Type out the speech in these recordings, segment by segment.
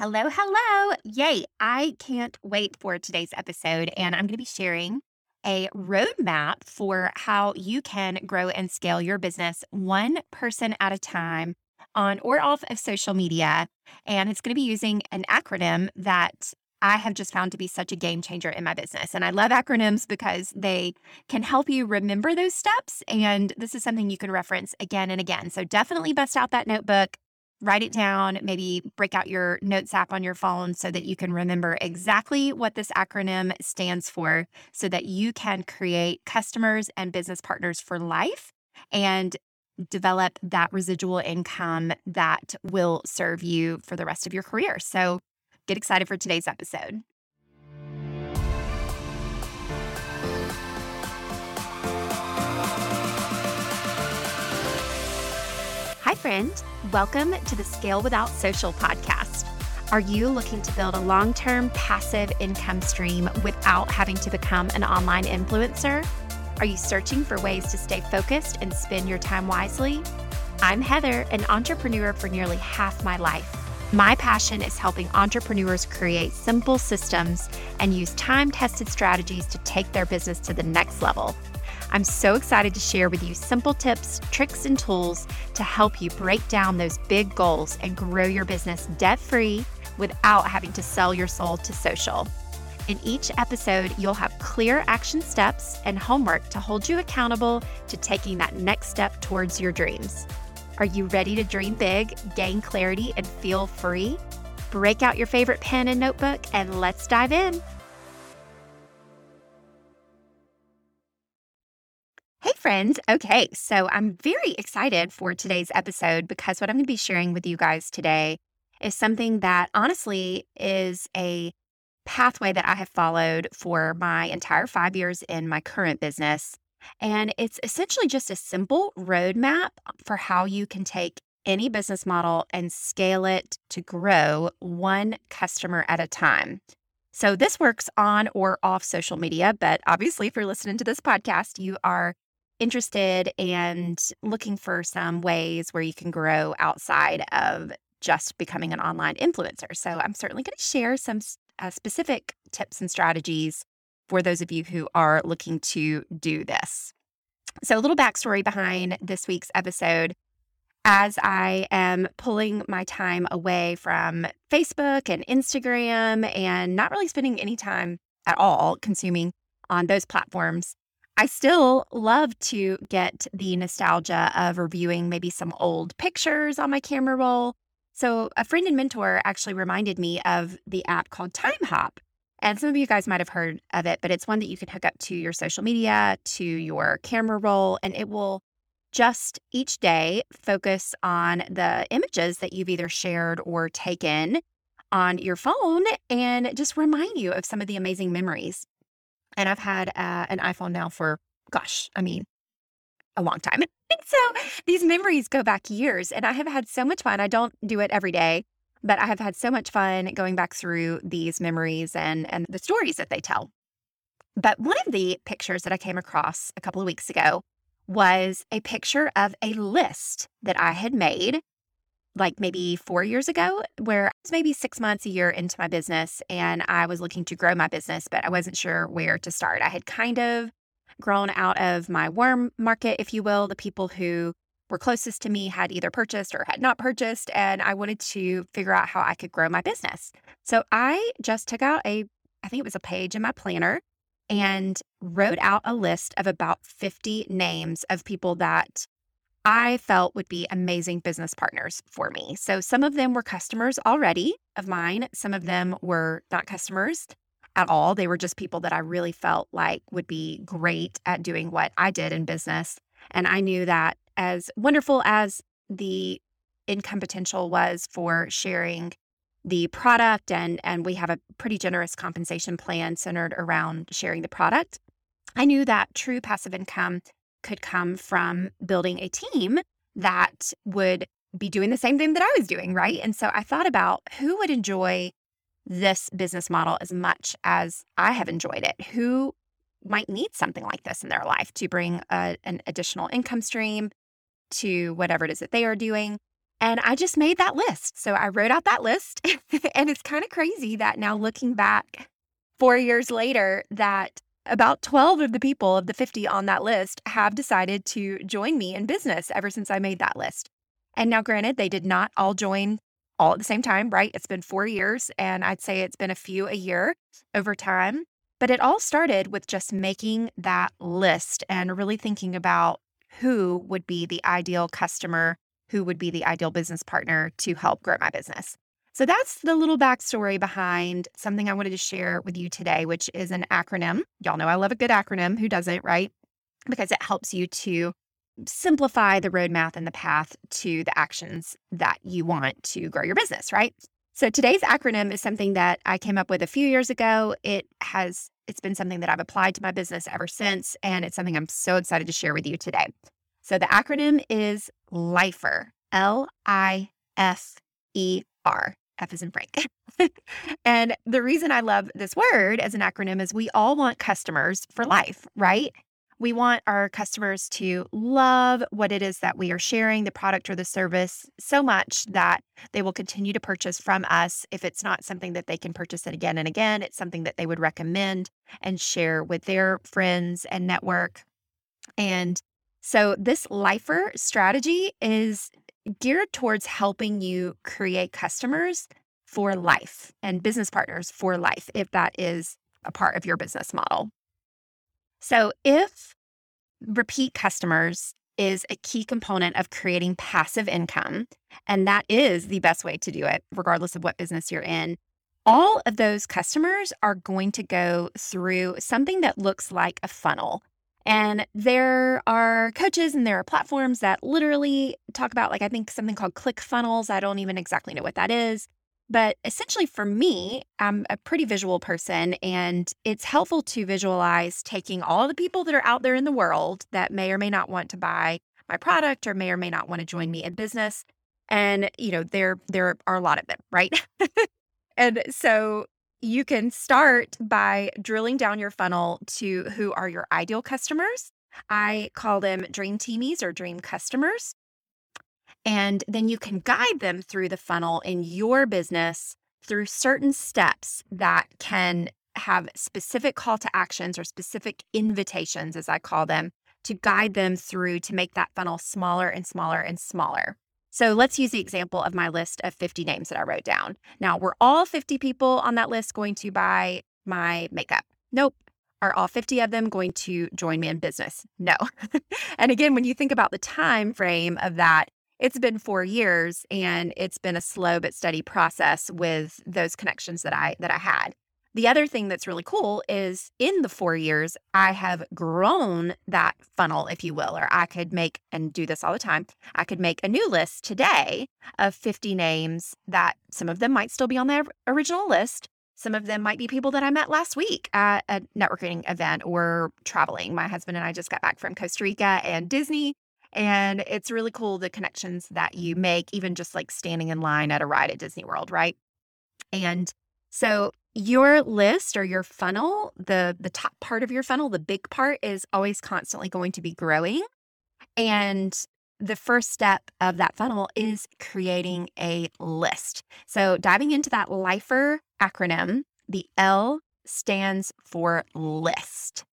Hello, hello. Yay. I can't wait for today's episode. And I'm going to be sharing a roadmap for how you can grow and scale your business one person at a time on or off of social media. And it's going to be using an acronym that I have just found to be such a game changer in my business. And I love acronyms because they can help you remember those steps. And this is something you can reference again and again. So definitely bust out that notebook write it down, maybe break out your notes app on your phone so that you can remember exactly what this acronym stands for so that you can create customers and business partners for life and develop that residual income that will serve you for the rest of your career. So get excited for today's episode. Friend. Welcome to the Scale Without Social podcast. Are you looking to build a long term passive income stream without having to become an online influencer? Are you searching for ways to stay focused and spend your time wisely? I'm Heather, an entrepreneur for nearly half my life. My passion is helping entrepreneurs create simple systems and use time tested strategies to take their business to the next level. I'm so excited to share with you simple tips, tricks, and tools to help you break down those big goals and grow your business debt free without having to sell your soul to social. In each episode, you'll have clear action steps and homework to hold you accountable to taking that next step towards your dreams. Are you ready to dream big, gain clarity, and feel free? Break out your favorite pen and notebook and let's dive in. Hey, friends. Okay, so I'm very excited for today's episode because what I'm going to be sharing with you guys today is something that honestly is a pathway that I have followed for my entire five years in my current business. And it's essentially just a simple roadmap for how you can take any business model and scale it to grow one customer at a time. So, this works on or off social media, but obviously, if you're listening to this podcast, you are interested and looking for some ways where you can grow outside of just becoming an online influencer. So, I'm certainly going to share some uh, specific tips and strategies for those of you who are looking to do this. So, a little backstory behind this week's episode. As I am pulling my time away from Facebook and Instagram and not really spending any time at all consuming on those platforms, I still love to get the nostalgia of reviewing maybe some old pictures on my camera roll. So, a friend and mentor actually reminded me of the app called Timehop. And some of you guys might have heard of it, but it's one that you can hook up to your social media, to your camera roll, and it will just each day focus on the images that you've either shared or taken on your phone and just remind you of some of the amazing memories and I've had uh, an iPhone now for, gosh, I mean, a long time. so these memories go back years, and I have had so much fun. I don't do it every day, but I have had so much fun going back through these memories and and the stories that they tell. But one of the pictures that I came across a couple of weeks ago was a picture of a list that I had made like maybe four years ago, where I was maybe six months, a year into my business, and I was looking to grow my business, but I wasn't sure where to start. I had kind of grown out of my warm market, if you will, the people who were closest to me had either purchased or had not purchased, and I wanted to figure out how I could grow my business. So I just took out a, I think it was a page in my planner and wrote out a list of about 50 names of people that I felt would be amazing business partners for me. So some of them were customers already of mine, some of them were not customers at all. They were just people that I really felt like would be great at doing what I did in business. And I knew that as wonderful as the income potential was for sharing the product and and we have a pretty generous compensation plan centered around sharing the product. I knew that true passive income could come from building a team that would be doing the same thing that I was doing, right? And so I thought about who would enjoy this business model as much as I have enjoyed it. Who might need something like this in their life to bring a, an additional income stream to whatever it is that they are doing. And I just made that list. So I wrote out that list. and it's kind of crazy that now looking back four years later, that about 12 of the people of the 50 on that list have decided to join me in business ever since I made that list. And now, granted, they did not all join all at the same time, right? It's been four years, and I'd say it's been a few a year over time. But it all started with just making that list and really thinking about who would be the ideal customer, who would be the ideal business partner to help grow my business. So that's the little backstory behind something I wanted to share with you today, which is an acronym. Y'all know I love a good acronym. Who doesn't, right? Because it helps you to simplify the roadmap and the path to the actions that you want to grow your business, right? So today's acronym is something that I came up with a few years ago. It has it's been something that I've applied to my business ever since and it's something I'm so excited to share with you today. So the acronym is LIFER. L I F E R. F is in Frank. and the reason I love this word as an acronym is we all want customers for life, right? We want our customers to love what it is that we are sharing, the product or the service, so much that they will continue to purchase from us. If it's not something that they can purchase it again and again, it's something that they would recommend and share with their friends and network. And so, this LIFER strategy is geared towards helping you create customers for life and business partners for life, if that is a part of your business model. So, if repeat customers is a key component of creating passive income, and that is the best way to do it, regardless of what business you're in, all of those customers are going to go through something that looks like a funnel. And there are coaches and there are platforms that literally talk about, like, I think something called ClickFunnels. I don't even exactly know what that is. But essentially, for me, I'm a pretty visual person, and it's helpful to visualize taking all the people that are out there in the world that may or may not want to buy my product or may or may not want to join me in business. And, you know, there there are a lot of them, right? and so you can start by drilling down your funnel to who are your ideal customers. I call them dream teamies or dream customers. And then you can guide them through the funnel in your business through certain steps that can have specific call to actions or specific invitations, as I call them, to guide them through to make that funnel smaller and smaller and smaller. So let's use the example of my list of 50 names that I wrote down. Now, were all 50 people on that list going to buy my makeup? Nope. Are all 50 of them going to join me in business? No. and again, when you think about the time frame of that, it's been 4 years and it's been a slow but steady process with those connections that I that I had. The other thing that's really cool is in the 4 years I have grown that funnel if you will or I could make and do this all the time. I could make a new list today of 50 names that some of them might still be on the original list. Some of them might be people that I met last week at a networking event or traveling. My husband and I just got back from Costa Rica and Disney and it's really cool the connections that you make, even just like standing in line at a ride at Disney World, right? And so your list or your funnel, the the top part of your funnel, the big part is always constantly going to be growing. And the first step of that funnel is creating a list. So diving into that LIFER acronym, the L stands for list.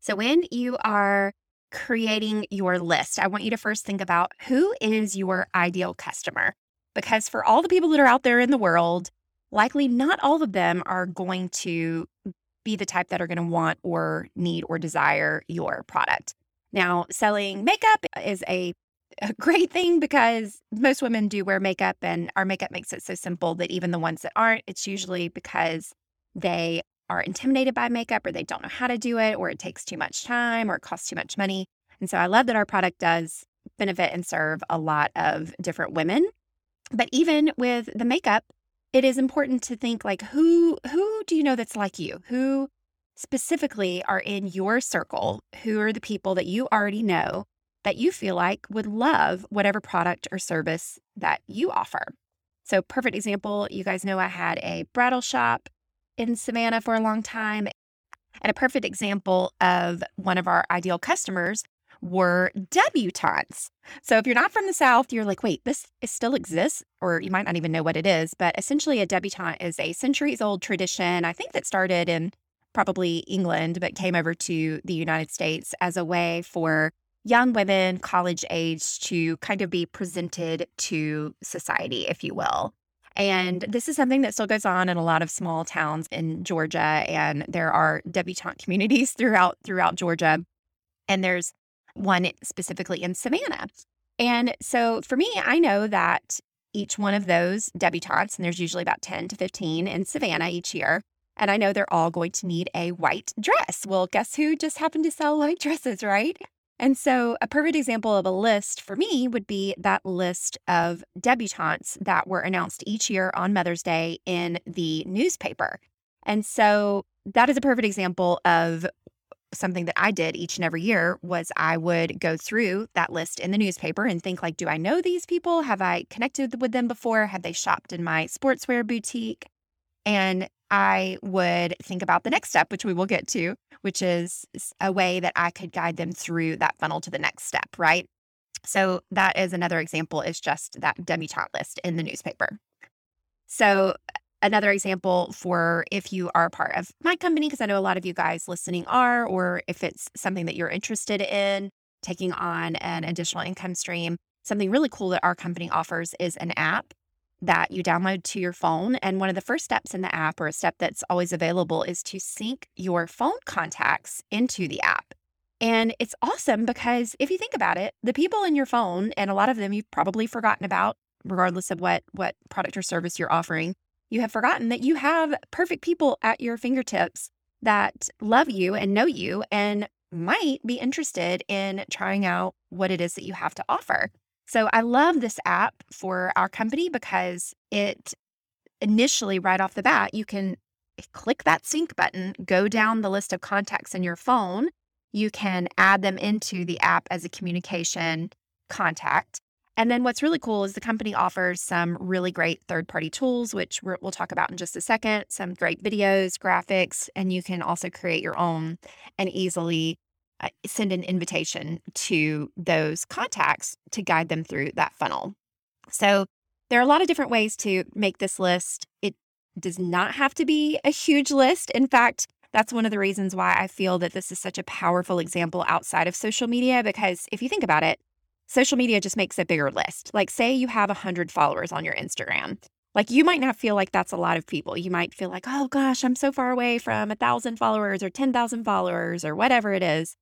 So when you are creating your list, I want you to first think about who is your ideal customer. Because for all the people that are out there in the world, likely not all of them are going to be the type that are going to want or need or desire your product. Now, selling makeup is a, a, great thing because most women do wear makeup, and our makeup makes it so simple that even the ones that aren't, it's usually because they are intimidated by makeup or they don't know how to do it or it takes too much time or it costs too much money. And so I love that our product does benefit and serve a lot of different women. But even with the makeup, it is important to think like who who do you know that's like you? Who specifically are in your circle? Who are the people that you already know that you feel like would love whatever product or service that you offer? So perfect example, you guys know I had a bridal shop in Savannah for a long time. And a perfect example of one of our ideal customers were debutantes. So if you're not from the South, you're like, wait, this still exists, or you might not even know what it is. But essentially, a debutante is a centuries old tradition, I think that started in probably England, but came over to the United States as a way for young women, college age, to kind of be presented to society, if you will. And this is something that still goes on in a lot of small towns in Georgia. And there are debutante communities throughout throughout Georgia. And there's one specifically in Savannah. And so for me, I know that each one of those debutantes, and there's usually about 10 to 15 in Savannah each year, and I know they're all going to need a white dress. Well, guess who just happened to sell white dresses, right? And so, a perfect example of a list for me would be that list of debutantes that were announced each year on Mother's Day in the newspaper. And so, that is a perfect example of something that I did each and every year was I would go through that list in the newspaper and think like do I know these people? Have I connected with them before? Have they shopped in my sportswear boutique? And I would think about the next step, which we will get to, which is a way that I could guide them through that funnel to the next step, right? So that is another example is just that debutante list in the newspaper. So another example for if you are a part of my company, because I know a lot of you guys listening are, or if it's something that you're interested in taking on an additional income stream, something really cool that our company offers is an app that you download to your phone. And one of the first steps in the app, or a step that's always available, is to sync your phone contacts into the app. And it's awesome because if you think about it, the people in your phone, and a lot of them you've probably forgotten about, regardless of what, what product or service you're offering, you have forgotten that you have perfect people at your fingertips that love you and know you and might be interested in trying out what it is that you have to offer. So I love this app for our company because it initially, right off the bat, you can click that sync button, go down the list of contacts in your phone. You can add them into the app as a communication contact. And then what's really cool is the company offers some really great third party tools, which we will talk about in just a second, some great videos, graphics, and you can also create your own and easily uh, send an invitation to those contacts to guide them through that funnel. So there are a lot of different ways to make this list. It does not have to be a huge list. In fact, that's one of the reasons why I feel that this is such a powerful example outside of social media. Because if you think about it, social media just makes a bigger list. Like, say you have 100 followers on your Instagram. Like, you might not feel like that's a lot of people. You might feel like, oh gosh, I'm so far away from a thousand followers or 10,000 followers or whatever it is.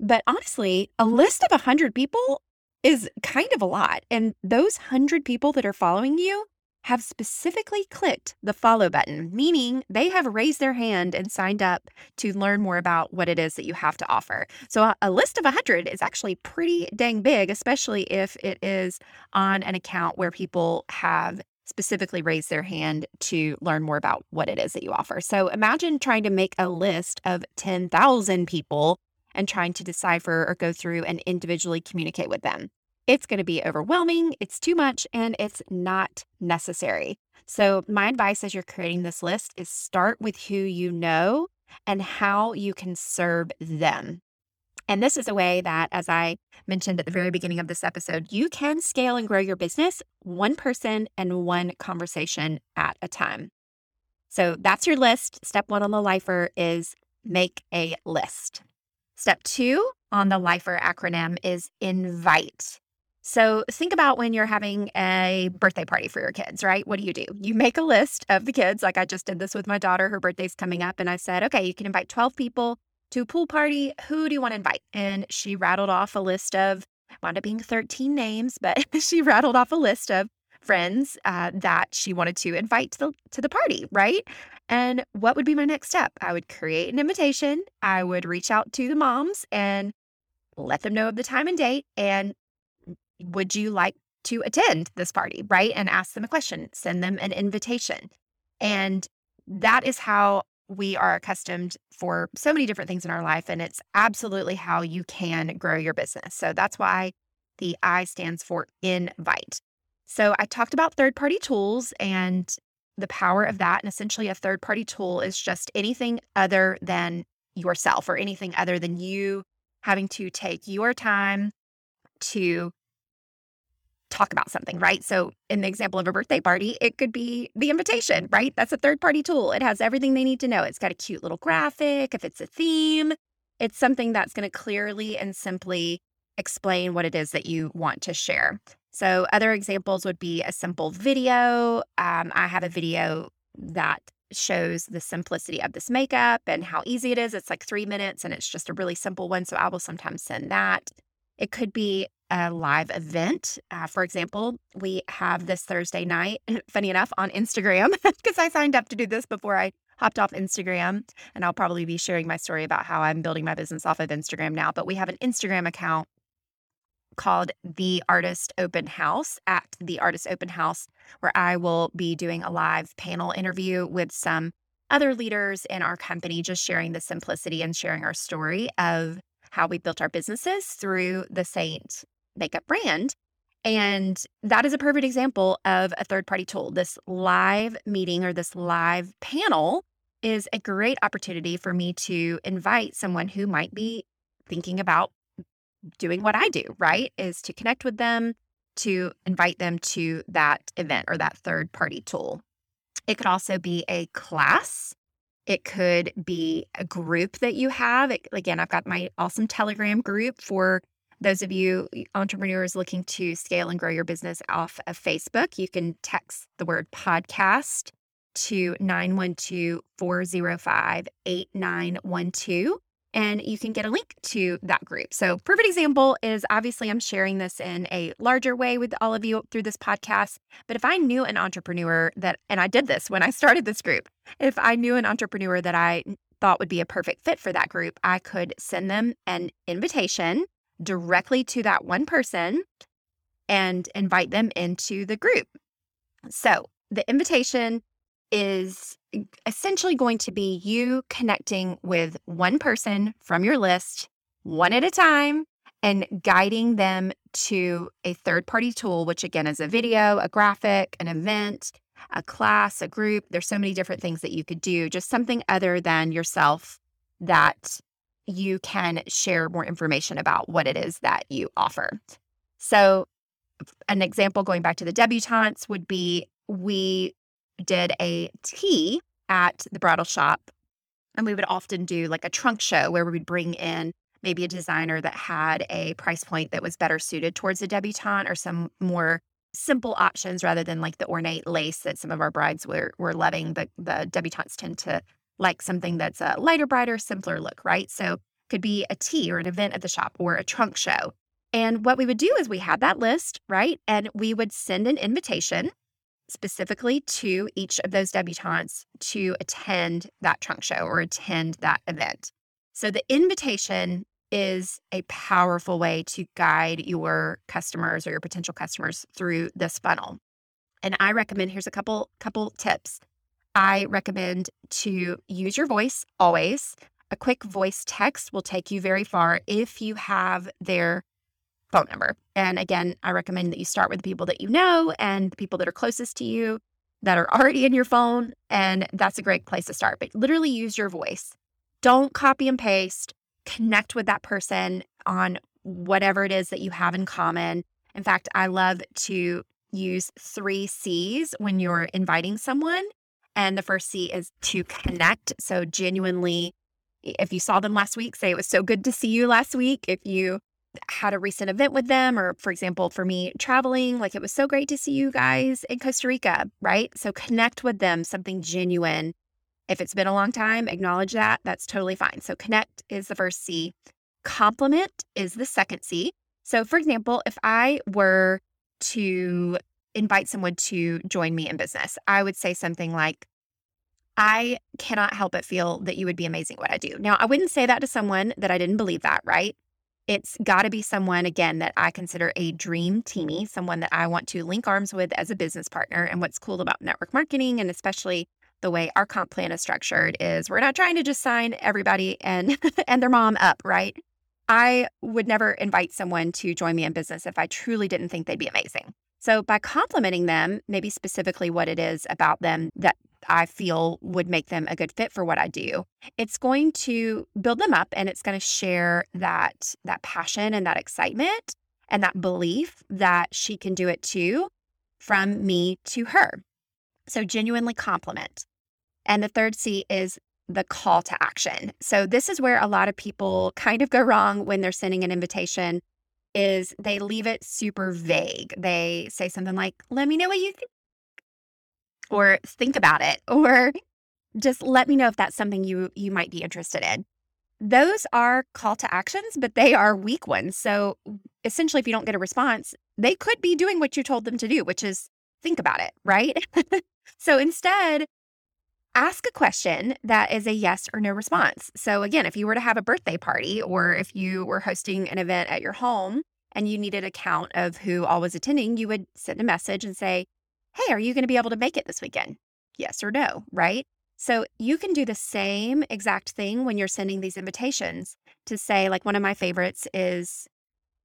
But honestly, a list of 100 people is kind of a lot. And those 100 people that are following you have specifically clicked the follow button, meaning they have raised their hand and signed up to learn more about what it is that you have to offer. So, a, a list of 100 is actually pretty dang big, especially if it is on an account where people have specifically raised their hand to learn more about what it is that you offer. So, imagine trying to make a list of 10,000 people and trying to decipher or go through and individually communicate with them. It's going to be overwhelming, it's too much, and it's not necessary. So, my advice as you're creating this list is start with who you know and how you can serve them. And this is a way that, as I mentioned at the very beginning of this episode, you can scale and grow your business one person and one conversation at a time. So that's your list. Step one on the lifer is make a list. Step two on the LIFER acronym is invite. So think about when you're having a birthday party for your kids, right? What do you do? You make a list of the kids. Like I just did this with my daughter. Her birthday's coming up. And I said, okay, you can invite 12 people to a pool party. Who do you want to invite? And she rattled off a list of, wound up being 13 names, but she rattled off a list of friends uh, that she wanted to invite to the to the party, right? And what would be my next step? I would create an invitation. I would reach out to the moms and let them know of the time and date. And would you like to attend this party, right? And ask them a question, send them an invitation. And that is how we are accustomed for so many different things in our life. And it's absolutely how you can grow your business. So that's why the I stands for invite. So I talked about third party tools and the power of that. And essentially, a third party tool is just anything other than yourself or anything other than you having to take your time to talk about something, right? So, in the example of a birthday party, it could be the invitation, right? That's a third party tool. It has everything they need to know. It's got a cute little graphic. If it's a theme, it's something that's going to clearly and simply explain what it is that you want to share. So, other examples would be a simple video. Um, I have a video that shows the simplicity of this makeup and how easy it is. It's like three minutes and it's just a really simple one. So, I will sometimes send that. It could be a live event. Uh, for example, we have this Thursday night, funny enough, on Instagram, because I signed up to do this before I hopped off Instagram. And I'll probably be sharing my story about how I'm building my business off of Instagram now. But we have an Instagram account called The Artist Open House at The Artist Open House, where I will be doing a live panel interview with some other leaders in our company, just sharing the simplicity and sharing our story of how we built our businesses through the Seint makeup brand. And that is a perfect example of a third party tool. This live meeting or this live panel is a great opportunity for me to invite someone who might be thinking about doing what I do, right? Is to connect with them, to invite them to that event or that third party tool. It could also be a class. It could be a group that you have. It, again, I've got my awesome Telegram group for those of you entrepreneurs looking to scale and grow your business off of Facebook, you can text the word podcast to 912 405 8912 and you can get a link to that group. So, perfect example is obviously I'm sharing this in a larger way with all of you through this podcast. But if I knew an entrepreneur that, and I did this when I started this group, if I knew an entrepreneur that I thought would be a perfect fit for that group, I could send them an invitation directly to that one person and invite them into the group. So the invitation is essentially going to be you connecting with one person from your list, one at a time, and guiding them to a third party tool, which again is a video, a graphic, an event, a class, a group. There's so many different things that you could do, just something other than yourself that you can share more information about what it is that you offer. So, an example going back to the debutantes would be we did a tea at the bridal shop, and we would often do like a trunk show where we would bring in maybe a designer that had a price point that was better suited towards a debutante or some more simple options rather than like the ornate lace that some of our brides were were loving. The the debutantes tend to like something that's a lighter, brighter, simpler look, right? So could be a tea or an event at the shop or a trunk show. And what we would do is we had that list, right? And we would send an invitation specifically to each of those debutantes to attend that trunk show or attend that event. So the invitation is a powerful way to guide your customers or your potential customers through this funnel. And I recommend here's a couple couple tips. I recommend to use your voice always. A quick voice text will take you very far if you have their phone number. And again, I recommend that you start with the people that you know and the people that are closest to you that are already in your phone. And that's a great place to start. But literally use your voice. Don't copy and paste. Connect with that person on whatever it is that you have in common. In fact, I love to use three C's when you're inviting someone and the first C is to connect. So, genuinely, if you saw them last week, say it was so good to see you last week. If you had a recent event with them, or for example, for me traveling, like it was so great to see you guys in Costa Rica, right? So, connect with them, something genuine. If it's been a long time, acknowledge that. That's totally fine. So, connect is the first C. Compliment is the second C. So, for example, if I were to invite someone to join me in business, I would say something like, I cannot help but feel that you would be amazing what I do. Now, I wouldn't say that to someone that I didn't believe that, right? It's got to be someone, again, that I consider a dream teamie, someone that I want to link arms with as a business partner. And what's cool about network marketing, and especially the way our comp plan is structured, is we're not trying to just sign everybody and and their mom up, right? I would never invite someone to join me in business if I truly didn't think they'd be amazing. So, by complimenting them, maybe specifically what it is about them that I feel would make them a good fit for what I do. It's going to build them up and it's going to share that that passion and that excitement and that belief that she can do it too from me to her. So genuinely compliment. And the third C is the call to action. So this is where a lot of people kind of go wrong when they're sending an invitation is they leave it super vague. They say something like, "Let me know what you think." Or think about it or just let me know if that's something you you might be interested in. Those are call to actions, but they are weak ones. So essentially if you don't get a response, they could be doing what you told them to do, which is think about it, right? so instead, ask a question that is a yes or no response. So, again, if you were to have a birthday party or if you were hosting an event at your home and you needed a count of who all was attending, you would send a message and say, Hey, are you going to be able to make it this weekend? Yes or no, right? So, you can do the same exact thing when you're sending these invitations to say, like, one of my favorites is,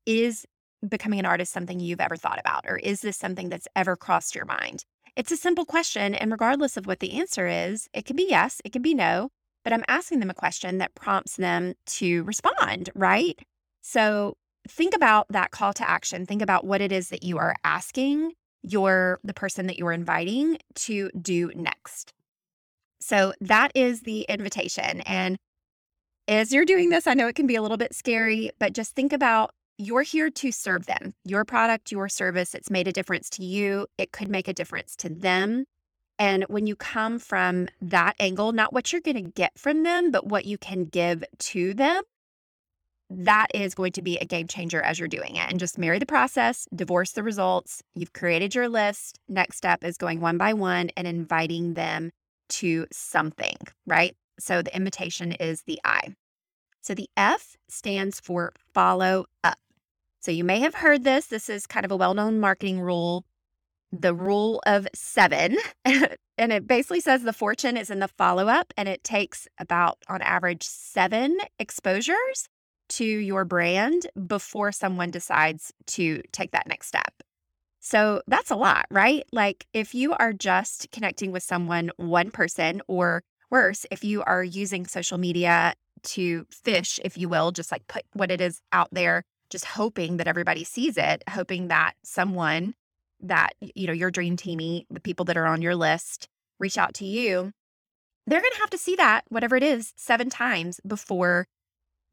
Is becoming an artist something you've ever thought about? Or is this something that's ever crossed your mind? It's a simple question. And regardless of what the answer is, it can be yes, it can be no, but I'm asking them a question that prompts them to respond, right? So think about that call to action. Think about what it is that you are asking your the person that you are inviting to do next. So that is the invitation. And as you're doing this, I know it can be a little bit scary, but just think about you're here to serve them. Your product, your service, it's made a difference to you. It could make a difference to them. And when you come from that angle, not what you're going to get from them, but what you can give to them, that is going to be a game changer as you're doing it. And just marry the process, divorce the results. You've created your list. Next step is going one by one and inviting them to something, right? So the invitation is the I. So the F stands for follow up. So you may have heard this. This is kind of a well known marketing rule, the mm-hmm. rule of seven. and it basically says the fortune is in the follow up, and it takes about, on average, seven exposures to your brand before someone decides to take that next step. So that's a lot, right? Like if you are just connecting with someone, one person, or worse, if you are using social media to fish, if you will, just like put what it is out there just hoping that everybody sees it, hoping that someone that, you know, your dream teamie, the people that are on your list, reach out to you, they're going to have to see that, whatever it is, seven times before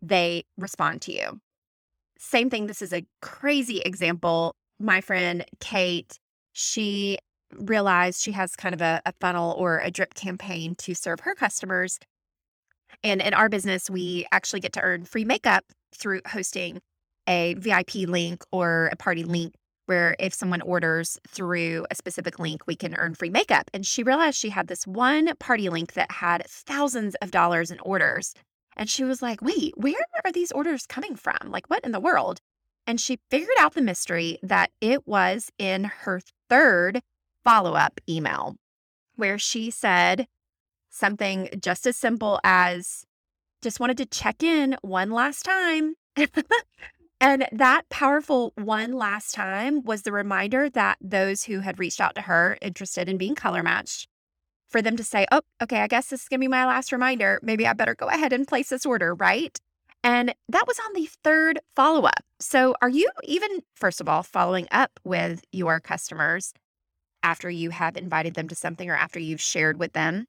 they respond to you. Same thing. This is a crazy example. My friend Kate, she realized she has kind of a, a funnel or a drip campaign to serve her customers. And in our business, we actually get to earn free makeup through hosting a VIP link or a party link where if someone orders through a specific link, we can earn free makeup. And she realized she had this one party link that had thousands of dollars in orders. And she was like, wait, where are these orders coming from? Like, what in the world? And she figured out the mystery that it was in her third follow up email, where she said something just as simple as, just wanted to check in one last time. And that powerful one last time was the reminder that those who had reached out to her interested in being color matched, for them to say, Oh, okay, I guess this is going to be my last reminder. Maybe I better go ahead and place this order, right? And that was on the third follow up. So, are you even, first of all, following up with your customers after you have invited them to something or after you've shared with them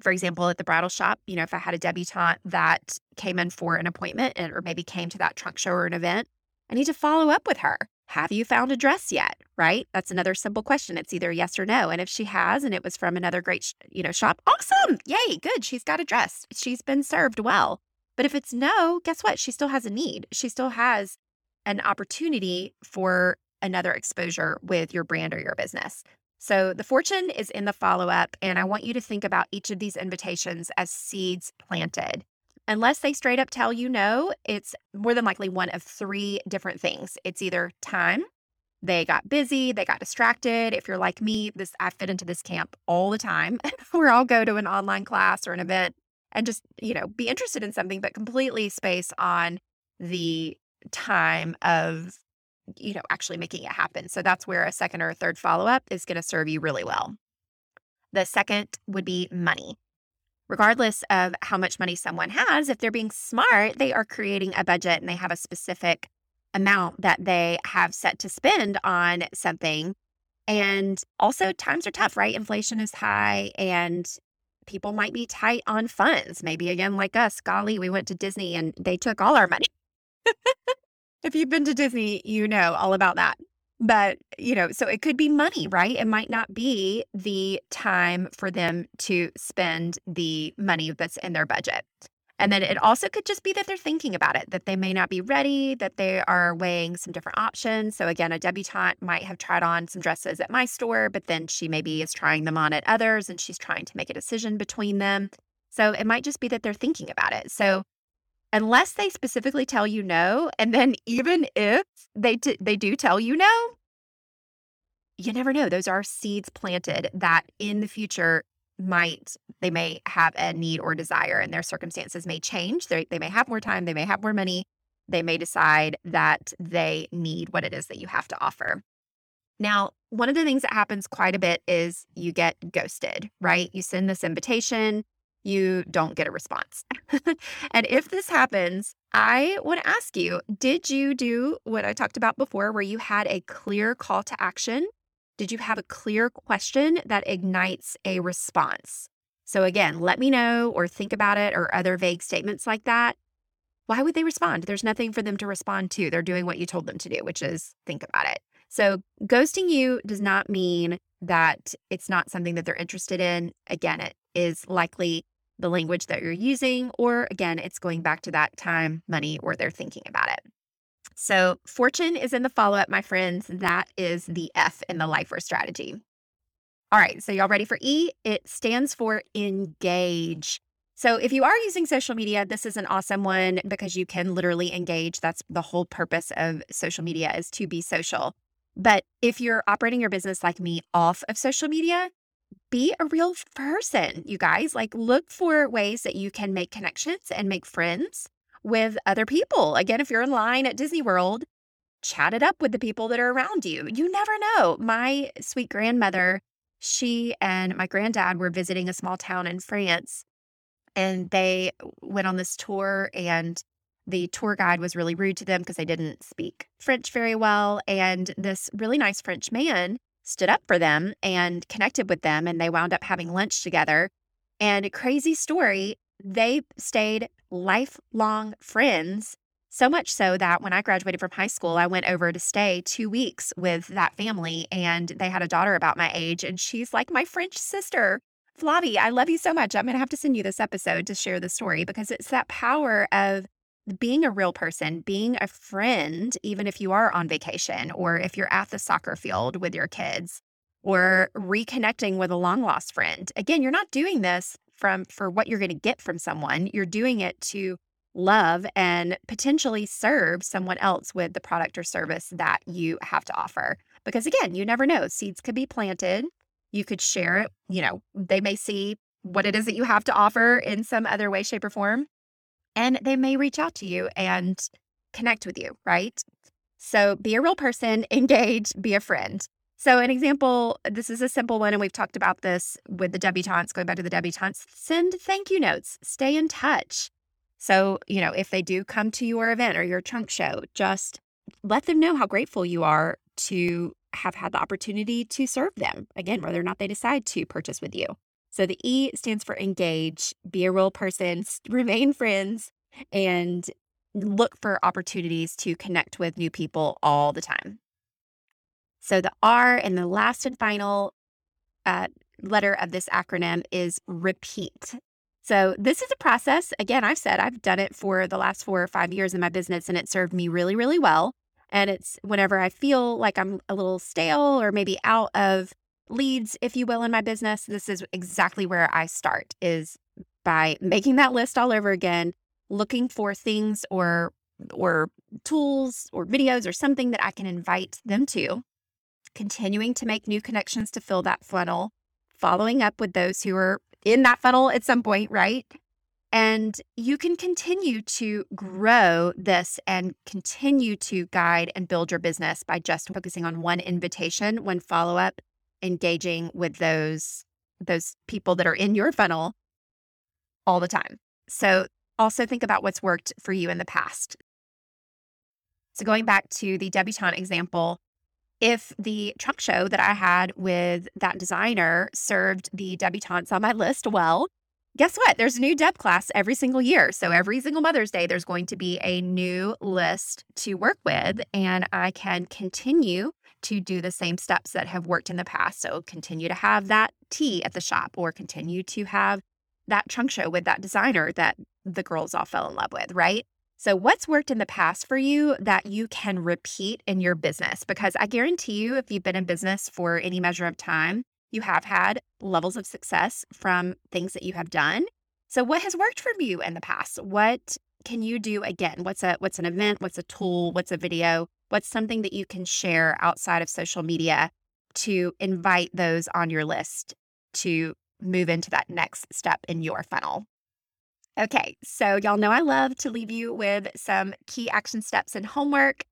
for example, at the bridal shop, you know, if I had a debutante that came in for an appointment and, or maybe came to that trunk show or an event, I need to follow up with her. Have you found a dress yet? Right? That's another simple question. It's either yes or no. And if she has and it was from another great, you know, shop, awesome. Yay, good. She's got a dress. She's been served well. But if it's no, guess what? She still has a need. She still has an opportunity for another exposure with your brand or your business. So the fortune is in the follow up. And I want you to think about each of these invitations as seeds planted. Unless they straight up tell you no, it's more than likely one of three different things. It's either time, they got busy, they got distracted. If you're like me, this I fit into this camp all the time where I'll go to an online class or an event and just, you know, be interested in something, but completely space on the time of you know, actually making it happen. So that's where a second or a third follow up is going to serve you really well. The second would be money. Regardless of how much money someone has, if they're being smart, they are creating a budget and they have a specific amount that they have set to spend on something. And also, times are tough, right? Inflation is high and people might be tight on funds. Maybe again, like us, golly, we went to Disney and they took all our money. if you've been to Disney, you know all about that. But, you know, so it could be money, right? It might not be the time for them to spend the money that's in their budget. And then it also could just be that they're thinking about it, that they may not be ready, that they are weighing some different options. So, again, a debutante might have tried on some dresses at my store, but then she maybe is trying them on at others and she's trying to make a decision between them. So, it might just be that they're thinking about it. So, unless they specifically tell you no, and then even if they, t- they do tell you no, you never know. Those are seeds planted that in the future might they may have a need or desire and their circumstances may change they they may have more time they may have more money they may decide that they need what it is that you have to offer now one of the things that happens quite a bit is you get ghosted right you send this invitation you don't get a response and if this happens i want to ask you did you do what i talked about before where you had a clear call to action did you have a clear question that ignites a response? So, again, let me know or think about it or other vague statements like that. Why would they respond? There's nothing for them to respond to. They're doing what you told them to do, which is think about it. So, ghosting you does not mean that it's not something that they're interested in. Again, it is likely the language that you're using, or again, it's going back to that time, money, or they're thinking about it. So, fortune is in the follow up, my friends. That is the F in the lifer strategy. All right, so y'all ready for E? It stands for engage. So, if you are using social media, this is an awesome one because you can literally engage. That's the whole purpose of social media is to be social. But if you're operating your business like me off of social media, be a real person, you guys. Like, look for ways that you can make connections and make friends with other people. Again, if you're in line at Disney World, chat it up with the people that are around you. You never know. My sweet grandmother, she and my granddad were visiting a small town in France and they went on this tour and the tour guide was really rude to them because they didn't speak French very well and this really nice French man stood up for them and connected with them and they wound up having lunch together. And crazy story, they stayed lifelong friends. So much so that when I graduated from high school, I went over to stay two weeks with that family, and they had a daughter about my age, and she's like my French sister. Flavie, I love you so much. I'm going to have to send you this episode to share the story because it's that power of being a real person, being a friend, even if you are on vacation or if you're at the soccer field with your kids or reconnecting with a long lost friend. Again, you're not doing this from for what you're going to get from someone. You're doing it to love and potentially serve someone else with the product or service that you have to offer. Because again, you never know. Seeds could be planted. You could share it. You know, they may see what it is that you have to offer in some other way, shape, or form. And they may reach out to you and connect with you, right? So be a real person, engage, be a friend. So, an example this is a simple one, and we've talked about this with the debutantes, going back to the debutantes send thank you notes, stay in touch. So, you know, if they do come to your event or your trunk show, just let them know how grateful you are to have had the opportunity to serve them. Again, whether or not they decide to purchase with you. So, the E stands for engage, be a real person, remain friends, and look for opportunities to connect with new people all the time. So the R and the last and final uh, letter of this acronym is repeat. So this is a process. Again, I've said I've done it for the last four or five years in my business, and it served me really, really well. And it's whenever I feel like I'm a little stale or maybe out of leads, if you will, in my business, this is exactly where I start is by making that list all over again, looking for things or or tools or videos or something that I can invite them to continuing to make new connections to fill that funnel, following up with those who are in that funnel at some point, right? And you can continue to grow this and continue to guide and build your business by just focusing on one invitation, one follow up, engaging with those those people that are in your funnel all the time. So also think about what's worked for you in the past. So going back to the debutante example, if the trunk show that I had with that designer served the debutantes on my list well, guess what? There's a new deb class every single year. So every single Mother's Day, there's going to be a new list to work with, and I can continue to do the same steps that have worked in the past. So continue to have that tea at the shop or continue to have that trunk show with that designer that the girls all fell in love with, right? So, what's worked in the past for you that you can repeat in your business? Because I guarantee you, if you've been in business for any measure of time, you have had levels of success from things that you have done. So, what has worked for you in the past? What can you do again? What's a what's an event? What's a tool? What's a video? What's something that you can share outside of social media to invite those on your list to move into that next step in your funnel? Okay, so y'all know I love to leave you with some key action steps and homework.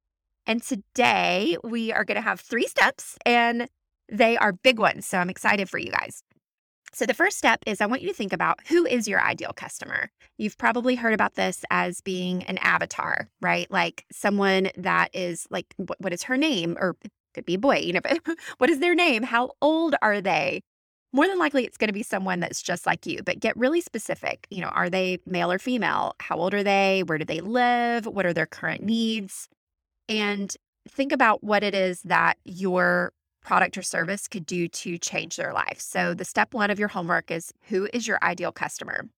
And today we are going to have three steps and they are big ones. So I'm excited for you guys. So, the first step is I want you to think about who is your ideal customer. You've probably heard about this as being an avatar, right? Like someone that is like, what, is her name? Or it could be a boy, you know, but what is their name? How old are they? More than likely, it's going to be someone that's just like you, but get really specific. You know, are they male or female? How old are they? Where do they live? What are their current needs? And think about what it is that your product or service could do to change their life. So, the step one of your homework is who is your ideal customer?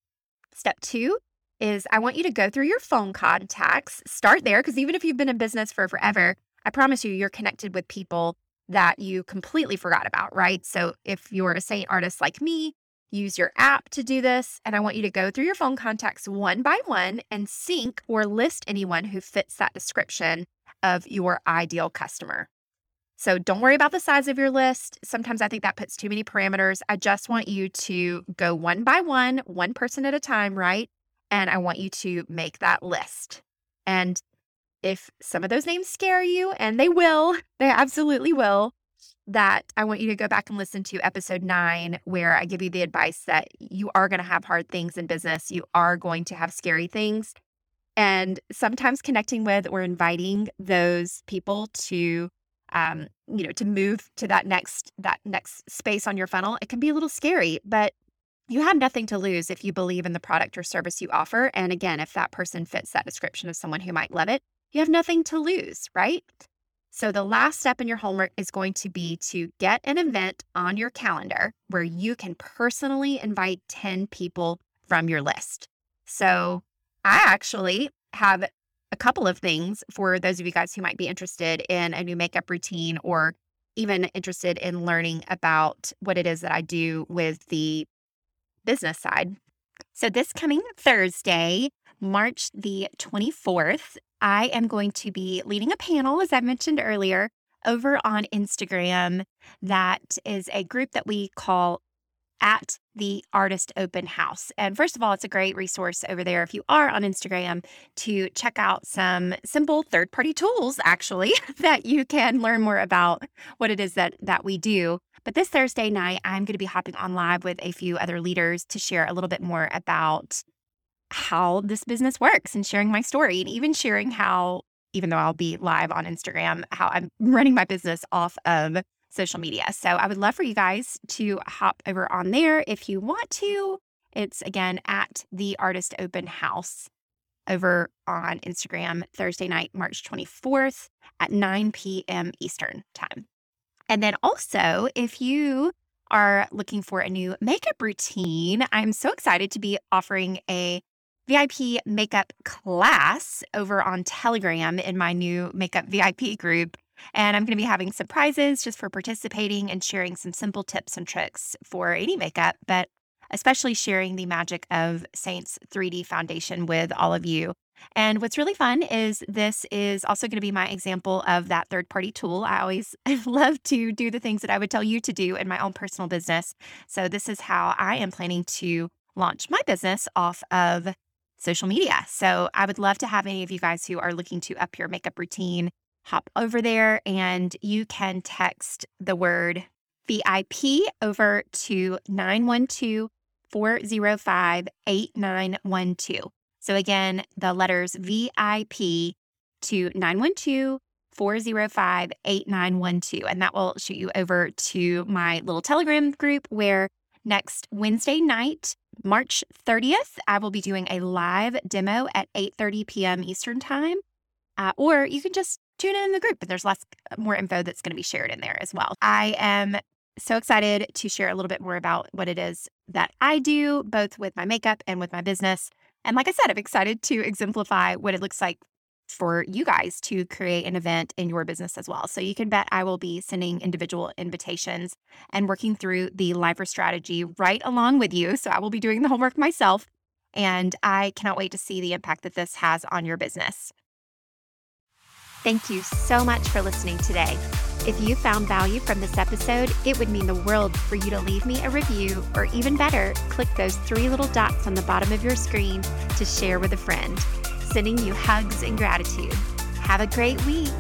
Step two is I want you to go through your phone contacts, start there, because even if you've been in business for forever, I promise you, you're connected with people that you completely forgot about, right? So, if you're a Seint artist like me, use your app to do this. And I want you to go through your phone contacts one by one and sync or list anyone who fits that description of your ideal customer. So don't worry about the size of your list. Sometimes I think that puts too many parameters. I just want you to go one by one, one person at a time, right? And I want you to make that list. And if some of those names scare you, and they will, they absolutely will, that I want you to go back and listen to episode nine, where I give you the advice that you are going to have hard things in business. You are going to have scary things. And sometimes connecting with or inviting those people to um, you know, to move to that next that next space on your funnel, it can be a little scary, but you have nothing to lose if you believe in the product or service you offer. And again, if that person fits that description of someone who might love it, you have nothing to lose, right? So, the last step in your homework is going to be to get an event on your calendar where you can personally invite 10 people from your list. So, I actually have a couple of things for those of you guys who might be interested in a new makeup routine or even interested in learning about what it is that I do with the business side. So, this coming Thursday, March the 24th, I am going to be leading a panel, as I mentioned earlier, over on Instagram. That is a group that we call at the Artist Open House. And first of all, it's a great resource over there if you are on Instagram to check out some simple third party tools, actually, that you can learn more about what it is that, that we do. But this Thursday night, I'm going to be hopping on live with a few other leaders to share a little bit more about how this business works and sharing my story and even sharing how even though I'll be live on Instagram, how I'm running my business off of social media. So I would love for you guys to hop over on there if you want to. It's again at the Artist Open House over on Instagram Thursday night, March 24th at 9 p.m. Eastern Time. And then also, if you are looking for a new makeup routine, I'm so excited to be offering a VIP makeup class over on Telegram in my new makeup VIP group. And I'm going to be having some prizes just for participating and sharing some simple tips and tricks for any makeup, but especially sharing the magic of Seint's 3D foundation with all of you. And what's really fun is this is also going to be my example of that third party tool. I always love to do the things that I would tell you to do in my own personal business. So, this is how I am planning to launch my business off of social media. So, I would love to have any of you guys who are looking to up your makeup routine hop over there and you can text the word VIP over to 912 405 8912. So again, the letters VIP to 912 405 8912. And that will shoot you over to my little Telegram group where next Wednesday night, March 30th, I will be doing a live demo at 8:30 p.m. Eastern Time. Uh, or you can just tune in in the group, but there's lots uh, more info that's going to be shared in there as well. I am so excited to share a little bit more about what it is that I do, both with my makeup and with my business. And like I said, I'm excited to exemplify what it looks like for you guys to create an event in your business as well. So you can bet I will be sending individual invitations and working through the Lifer strategy right along with you. So I will be doing the homework myself. And I cannot wait to see the impact that this has on your business. Thank you so much for listening today. If you found value from this episode, it would mean the world for you to leave me a review, or even better, click those three little dots on the bottom of your screen to share with a friend. Sending you hugs and gratitude. Have a great week.